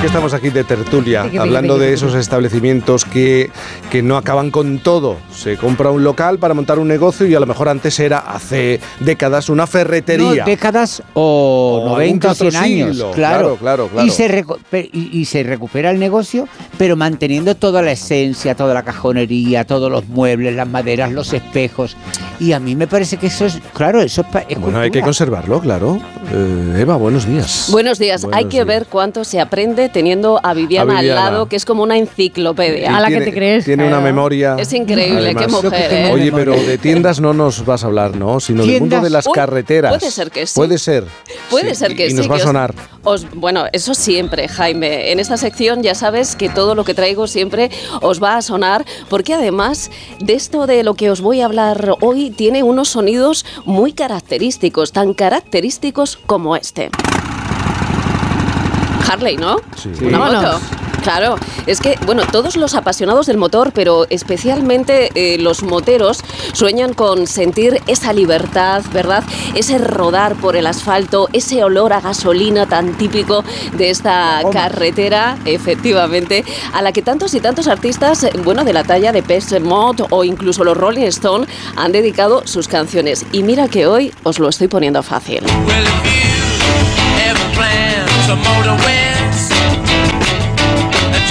Que estamos aquí de tertulia, hablando de esos establecimientos que, que no acaban con todo. Se compra un local para montar un negocio y a lo mejor antes era hace décadas una ferretería. No, décadas o, O 90 o 100 algún años. siglo. Claro, Claro, claro. Y, se y, y se recupera el negocio, pero manteniendo toda la esencia, toda la cajonería, todos los muebles, las maderas, los espejos. Y a mí me parece que eso es, claro, eso es, Bueno, hay que conservarlo, claro. Eh, Eva, buenos días. Buenos días. Buenos Hay que días. ver cuánto se aprende teniendo a Viviana, A Viviana. al lado, que es como una enciclopedia. A la que Tiene- te crees, Tiene una memoria. Es increíble, qué además. mujer, ¿eh? Oye, pero de tiendas no nos vas a hablar, ¿no? Sino del mundo de las Uy, carreteras. puede ser que sí. Puede ser. Puede Sí, ser que y, sí. Y nos va a sonar. os- bueno, eso siempre, Jaime. En esta sección ya sabes que todo lo que traigo siempre os va a sonar, porque además de esto de lo que os voy a hablar hoy, tiene unos sonidos muy característicos, tan característicos como este. Harley, ¿no? Sí. Una moto. Claro, es que, bueno, todos los apasionados del motor, pero especialmente eh, los moteros, sueñan con sentir esa libertad, ¿verdad? Ese rodar por el asfalto, ese olor a gasolina tan típico de esta carretera, efectivamente, a la que tantos y tantos artistas, bueno, de la talla de Pez Mod o incluso los Rolling Stone han dedicado sus canciones. Y mira que hoy os lo estoy poniendo fácil. Well,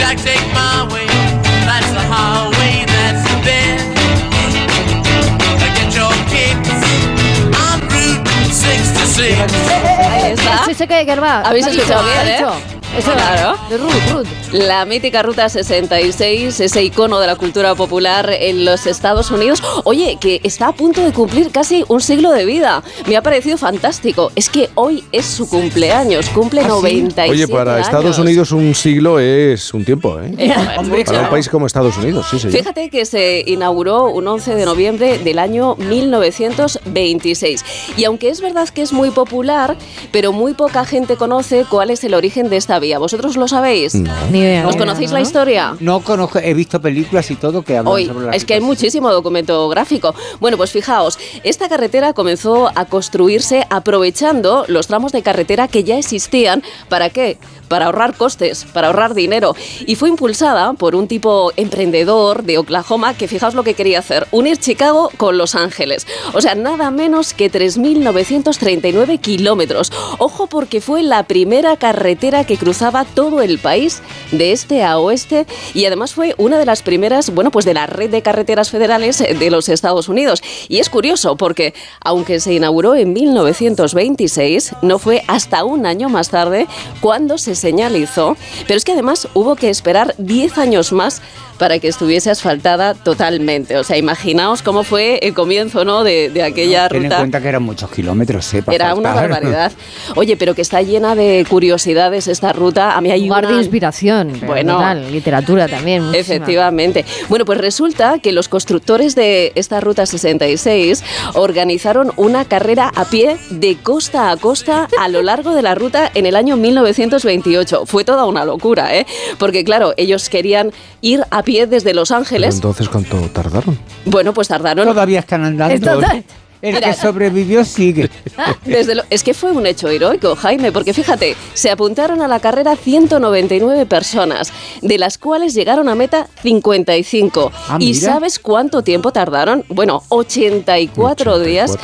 Jack take my way, that's the highway, that's the best. Get your kicks on Route 66. Ahí está. Sí sé que que va. ¿Habéis ¿Qué ha escuchado dicho? bien, ¿Qué ha eh? Eso Claro. De Ruth, Ruth. La mítica Ruta 66, ese icono de la cultura popular en los Estados Unidos. Oye, que está a punto de cumplir casi un siglo de vida. Me ha parecido fantástico. Es que hoy es su cumpleaños, cumple ¿Ah, sí? 97 Oye, para años. Estados Unidos un siglo es un tiempo, ¿eh? Eh, Hombre. Para un país como Estados Unidos, sí, señor. Fíjate que se inauguró un 11 de noviembre del año 1926. Y aunque es verdad que es muy popular, pero muy poca gente conoce cuál es el origen de esta vía. ¿Vosotros lo sabéis? No. Ni idea. ¿Os conocéis la ¿no? historia? No conozco, he visto películas y todo que hablan Hoy, sobre la es que hay muchísimo documento gráfico. Bueno, pues fijaos, esta carretera comenzó a construirse aprovechando los tramos de carretera que ya existían. ¿Para qué? Para ahorrar costes, para ahorrar dinero. Y fue impulsada por un tipo emprendedor de Oklahoma que fijaos lo que quería hacer, unir Chicago con Los Ángeles. O sea, nada menos que 3.939 kilómetros. Ojo porque fue la primera carretera que cruzaba todo el país de este a oeste y además fue una de las primeras, bueno, pues de la red de carreteras federales de los Estados Unidos. Y es curioso porque aunque se inauguró en 1926, no fue hasta un año más tarde cuando se señalizó, pero es que además hubo que esperar 10 años más para que estuviese asfaltada totalmente. O sea, imaginaos cómo fue el comienzo, ¿no? De, de aquella Ten en ruta. cuenta que eran muchos kilómetros, ¿eh? para Era una faltar. barbaridad. Oye, pero que está llena de curiosidades esta ruta. A mí hay Lugar una... de inspiración. Bueno. total, literatura también. muchísima. Efectivamente. Bueno, pues resulta que los constructores de esta ruta 66 organizaron una carrera a pie de costa a costa a lo largo de la ruta en el año 1928. Fue toda una locura, ¿eh? Porque claro, ellos querían ir a pie desde Los Pero Ángeles. entonces, ¿cuánto tardaron? Bueno, pues tardaron Todavía están andando. El Mira. que sobrevivió sigue. Desde lo- es que fue un hecho heroico, Jaime, porque fíjate, se apuntaron a la carrera 199 personas, de las cuales llegaron a meta 55. Ah, ¿Y sabes cuánto tiempo tardaron? Bueno, 84, 84. días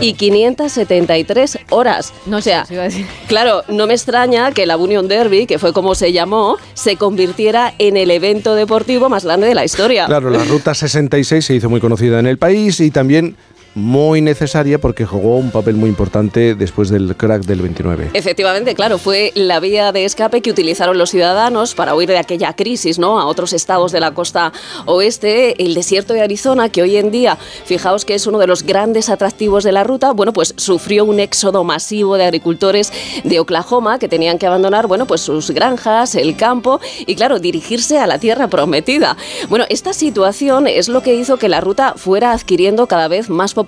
y 573 horas. No o sea, sé, iba a decir. Claro, no me extraña que la Union Derby, que fue como se llamó, se convirtiera en el evento deportivo más grande de la historia. Claro, la Ruta 66 se hizo muy conocida en el país y también muy necesaria porque jugó un papel muy importante después del crack del 29. Efectivamente, claro, fue la vía de escape que utilizaron los ciudadanos para huir de aquella crisis, ¿no? A otros estados de la costa oeste, el desierto de Arizona, que hoy en día, fijaos que es uno de los grandes atractivos de la ruta, bueno, pues sufrió un éxodo masivo de agricultores de Oklahoma que tenían que abandonar, bueno, pues sus granjas, el campo y, claro, dirigirse a la tierra prometida. Bueno, esta situación es lo que hizo que la ruta fuera adquiriendo cada vez más popularidad,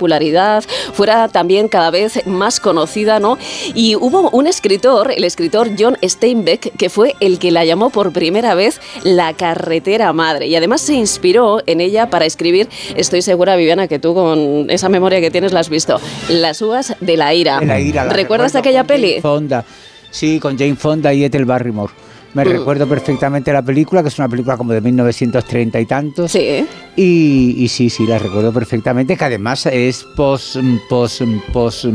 fuera también cada vez más conocida, ¿no? Y hubo un escritor, el escritor John Steinbeck, que fue el que la llamó por primera vez la carretera madre. Y además se inspiró en ella para escribir, estoy segura, Viviana, que tú con esa memoria que tienes la has visto, Las uvas de la ira. De la ira, la ¿Recuerdas aquella peli? Fonda. Sí, con Jane Fonda y Ethel Barrymore. Me Mm. recuerdo perfectamente la película, que es una película como de 1930 y tantos. Sí. Y, y sí, sí, la recuerdo perfectamente, que además es post, post, post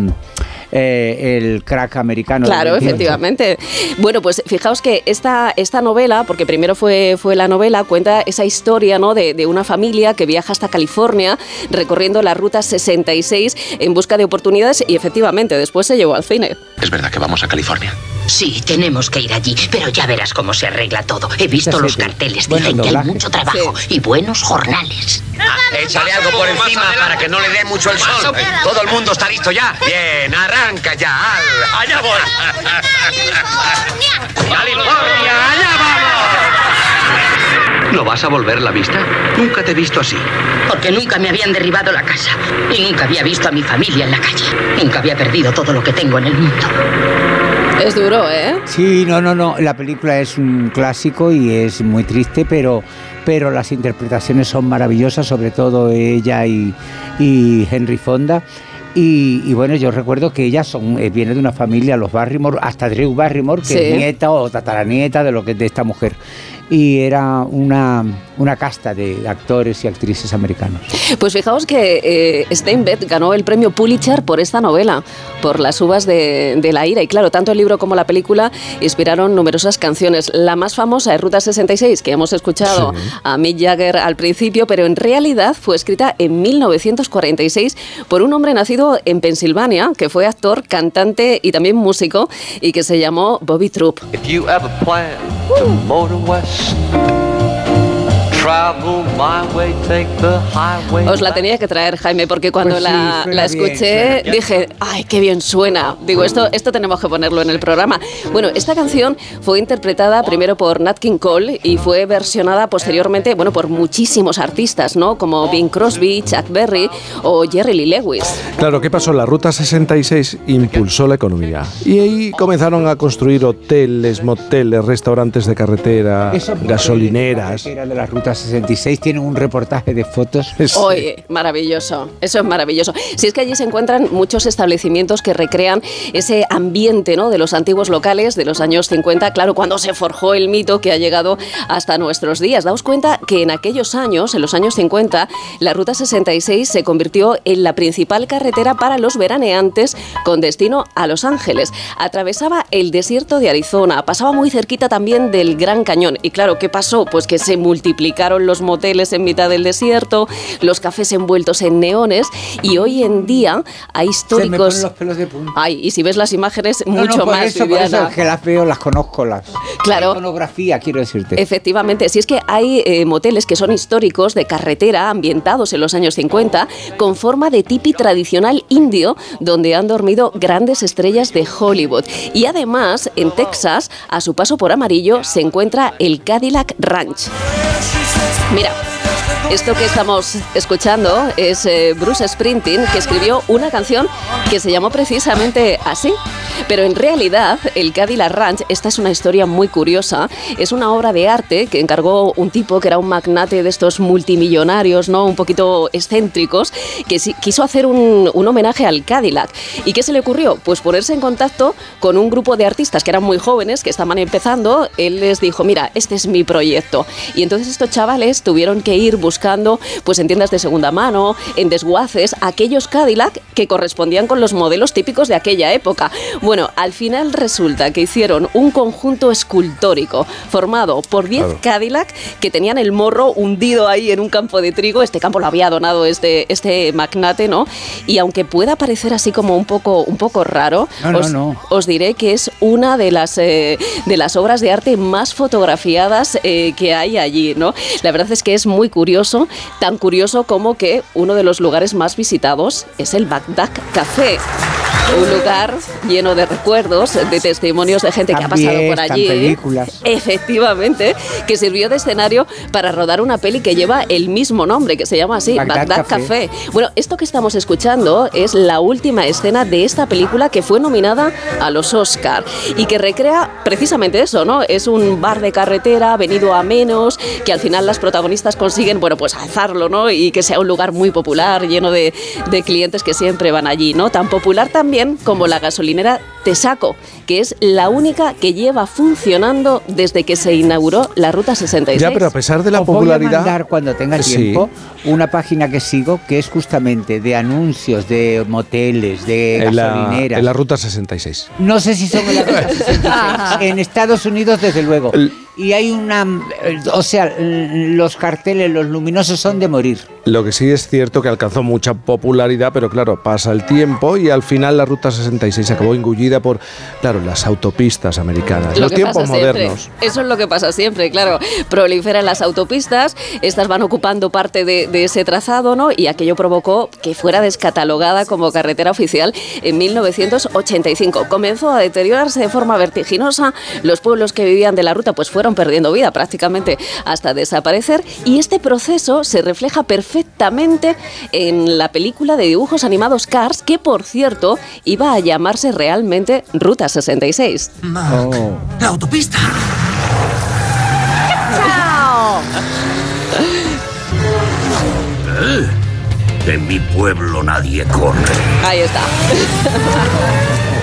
eh, el crack americano. Claro, 28. efectivamente. Bueno, pues fijaos que esta, esta novela, porque primero fue, fue la novela, cuenta esa historia ¿no? de, de una familia que viaja hasta California recorriendo la ruta 66 en busca de oportunidades y efectivamente después se llevó al cine. ¿Es verdad que vamos a California? Sí, tenemos que ir allí, pero ya verás cómo se arregla todo. He visto Esta los carteles, Bueno, dicen que hay mucho trabajo y buenos jornales. échale algo por encima para que no le dé mucho el sol. Todo el mundo está listo ya. Bien, arranca ya. Al- Allá voy. ¡California! ¡Allá vamos! ¿No vas a volver la vista? Nunca te he visto así. Porque nunca me habían derribado la casa y nunca había visto a mi familia en la calle. Nunca había perdido todo lo que tengo en el mundo. Es duro, ¿eh? Sí, no, no, no. La película es un clásico y es muy triste, pero, pero las interpretaciones son maravillosas, sobre todo ella y, y Henry Fonda. Y, y bueno, yo recuerdo que ella son, eh, viene de una familia, los Barrymore, hasta Drew Barrymore, que Sí. es nieta o tataranieta de lo que de esta mujer. Y era una, una casta de actores y actrices americanos. Pues fijaos que eh, Steinbeck ganó el premio Pulitzer por esta novela, por las uvas de, de la ira. Y claro, tanto el libro como la película inspiraron numerosas canciones. La más famosa es Ruta 66, que hemos escuchado Sí. a Mick Jagger al principio, pero en realidad fue escrita en 1946 por un hombre nacido en Pensilvania, que fue actor, cantante y también músico, y que se llamó Bobby Troop. If you ever plan to motor west, Podcast. Os la tenía que traer, Jaime, porque cuando Pues sí, la, la escuché bien. dije, ay, qué bien suena. Digo, esto, esto tenemos que ponerlo en el programa. Bueno, esta canción fue interpretada primero por Nat King Cole y fue versionada posteriormente, bueno, por muchísimos artistas, ¿no? Como Bing Crosby, Chuck Berry o Jerry Lee Lewis. Claro, ¿qué pasó? La Ruta 66 impulsó la economía. Y ahí comenzaron a construir hoteles, moteles, restaurantes de carretera, gasolineras. carretera de la Ruta 66 tienen un reportaje de fotos. Oye, maravilloso, eso es maravilloso. Si es que allí se encuentran muchos establecimientos que recrean ese ambiente ¿no? de los antiguos locales de los años 50, claro, cuando se forjó el mito que ha llegado hasta nuestros días. Daos cuenta que en aquellos años, en los años 50, la Ruta 66 se convirtió en la principal carretera para los veraneantes con destino a Los Ángeles. Atravesaba el desierto de Arizona, pasaba muy cerquita también del Gran Cañón. Y claro, ¿qué pasó? Pues que se los moteles en mitad del desierto, los cafés envueltos en neones y hoy en día hay Se me históricos... los pelos de punta. Ay, y si ves las imágenes, No, no, mucho por más, eso, por eso es que las veo, las conozco, las. Claro. La iconografía, quiero decirte. Efectivamente, si es que hay eh, moteles que son históricos de carretera ambientados en los años 50 con forma de tipi tradicional indio donde han dormido grandes estrellas de Hollywood. Y además, en Texas, a su paso por Amarillo, se encuentra el Cadillac Ranch. Mira. Esto que estamos escuchando es eh, Bruce Springsteen, que escribió una canción que se llamó precisamente así. Pero en realidad, el Cadillac Ranch, esta es una historia muy curiosa, es una obra de arte que encargó un tipo que era un magnate de estos multimillonarios, ¿no? Un poquito excéntricos, que quiso hacer un, un homenaje al Cadillac. ¿Y qué se le ocurrió? Pues ponerse en contacto con un grupo de artistas que eran muy jóvenes, que estaban empezando. Él les dijo, mira, este es mi proyecto. Y entonces estos chavales tuvieron que ir buscando, pues en tiendas de segunda mano, en desguaces, aquellos Cadillac que correspondían con los modelos típicos de aquella época. Bueno, al final resulta que hicieron un conjunto escultórico formado por 10 Claro. Cadillac que tenían el morro hundido ahí en un campo de trigo. Este campo lo había donado este, este magnate, ¿no? Y aunque pueda parecer así como un poco, un poco raro, No, no, os, no. os diré que es una de las, eh, de las obras de arte más fotografiadas eh, que hay allí, ¿no? La verdad es que es muy curioso, tan curioso como que uno de los lugares más visitados es el Bagdad Café. Un lugar lleno de recuerdos, de testimonios de gente que ha pasado por allí. películas. Efectivamente, que sirvió de escenario para rodar una peli que lleva el mismo nombre, que se llama así, Bagdad Bagdad, Café. Café. Bueno, esto que estamos escuchando es la última escena de esta película que fue nominada a los Oscar y que recrea precisamente eso, ¿no? Es un bar de carretera venido a menos, que al final las protagonistas consiguen, bueno, pues alzarlo, ¿no? Y que sea un lugar muy popular, lleno de, de clientes que siempre van allí, ¿no? Tan popular también también como la gasolinera Tesaco, que es la única que lleva funcionando desde que se inauguró la Ruta 66. Ya, pero a pesar de la Os voy a popularidad. mandar cuando tenga Sí. tiempo una página que sigo que es justamente de anuncios de moteles, de en la, gasolineras. en la ruta 66. No sé si son en la ruta 66. En Estados Unidos, desde luego. El- Y hay una. O sea, los carteles, los luminosos son de morir. Lo que sí es cierto que alcanzó mucha popularidad, pero claro, pasa el tiempo y al final la ruta 66 acabó engullida por, claro, las autopistas americanas, Lo los tiempos siempre. modernos. Eso es lo que pasa siempre, claro. Proliferan las autopistas, estas van ocupando parte de, de ese trazado, ¿no? Y aquello provocó que fuera descatalogada como carretera oficial en 1985. Comenzó a deteriorarse de forma vertiginosa, los pueblos que vivían de la ruta pues fueron perdiendo vida prácticamente hasta desaparecer y este proceso se refleja perfectamente en la película de dibujos animados Cars, que por cierto iba a llamarse realmente Ruta 66. La autopista. Eh, En mi pueblo nadie corre. Ahí está.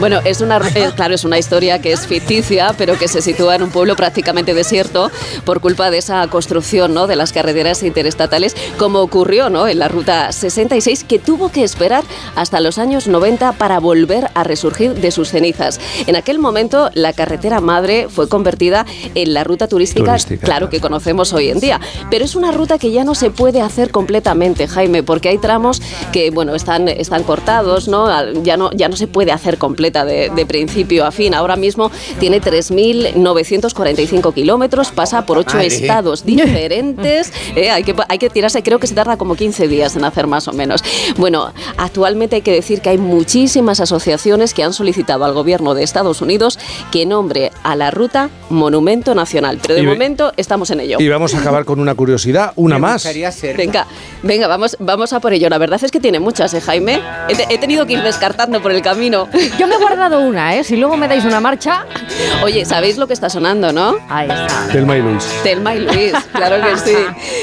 Bueno, es una, eh, claro, es una historia que es ficticia, pero que se sitúa en un pueblo prácticamente desierto por culpa de esa construcción ¿no? de las carreteras interestatales, como ocurrió ¿no? en la Ruta 66, que tuvo que esperar hasta los años 90 para volver a resurgir de sus cenizas. En aquel momento, la carretera madre fue convertida en la ruta turística, Turística, claro, que conocemos hoy en día. Pero es una ruta que ya no se puede hacer completamente, Jaime, porque hay tramos que, bueno, están, están cortados, ¿no? Ya no, ya no se puede hacer completa de, de principio a fin. Ahora mismo tiene 3.945 kilómetros, pasa por ocho Madre. estados diferentes. ¿eh? hay, que, hay que tirarse, creo que se tarda como 15 días en hacer más o menos. Bueno, actualmente hay que decir que hay muchísimas asociaciones que han solicitado al gobierno de Estados Unidos que nombre a la ruta Monumento Nacional. Pero de Y momento estamos en ello. Y vamos a acabar con una curiosidad, una Me más. Venga, venga, vamos, vamos a por ello. La verdad es que tiene muchas, ¿eh, Jaime? He tenido que ir descartando por el camino. Yo me he guardado una, ¿eh? Si luego me dais una marcha, Oye, ¿sabéis lo que está sonando, no? ahí está. Telma y Luis. Telma y Luis, claro que sí.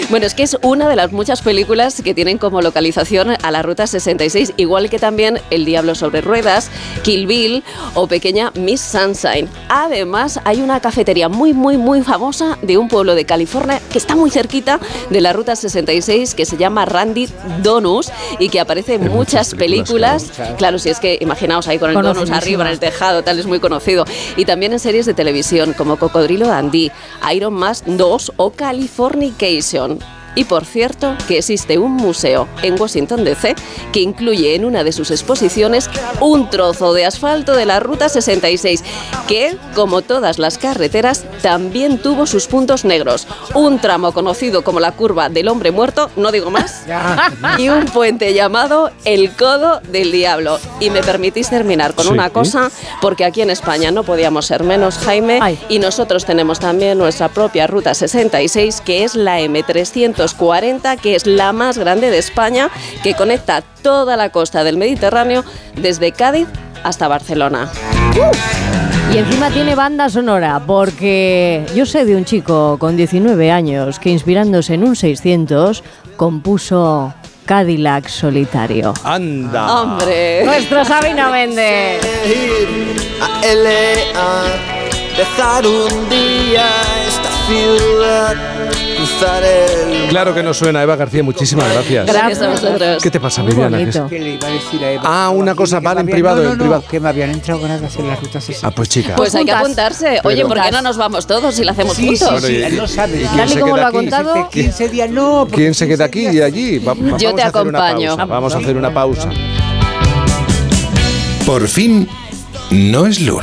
Bueno, es que es una de las muchas películas que tienen como localización a la Ruta 66, igual que también El Diablo sobre Ruedas, Kill Bill o Pequeña Miss Sunshine. Además, hay una cafetería muy, muy, muy famosa de un pueblo de California que está muy cerquita de la Ruta 66, que se llama Randy Donuts y que aparece en muchas muchas películas, películas. Claro, si es que imaginaos ahí con el donuts Arriba en el tejado, tal, es muy conocido. Y también en series de televisión como Cocodrilo Dandy, Iron Man 2 o Californication. Y por cierto, que existe un museo en Washington DC que incluye en una de sus exposiciones un trozo de asfalto de la Ruta 66, que, como todas las carreteras, también tuvo sus puntos negros. Un tramo conocido como la curva del hombre muerto, no digo más, y un puente llamado el Codo del Diablo. Y me permitís terminar con Sí. una cosa, porque aquí en España no podíamos ser menos, Jaime, Ay. y nosotros tenemos también nuestra propia Ruta 66, que es la M340, que es la más grande de España, que conecta toda la costa del Mediterráneo desde Cádiz hasta Barcelona. Y encima tiene banda sonora, porque yo sé de un chico con 19 años que inspirándose en un 600 compuso Cadillac Solitario. Anda. ¡Hombre! Nuestro Sabina Méndez. a LA, dejar un día esta ciudad, cruzar el Claro que nos suena, Eva García, muchísimas gracias. Gracias a vosotros. ¿Qué te pasa, Muy Viviana? ¿Qué es- bonito. ¿Qué le iba a decir a Eva? Ah, una cosa, vale, en privado, no, no, en no, privado. Que me habían entrado ganas de las rutas 60. Ah, pues chica. Pues hay que apuntarse. Oye, ¿por qué no nos vamos todos y lo hacemos Sí, sí, juntos? sí, Bueno, y- no sabes. Tal y como lo ha contado, 15 días no. ¿Quién se queda 15 aquí y allí? Va- Yo te hacer acompaño. Vamos a hacer una pausa. Por fin, no es lunes.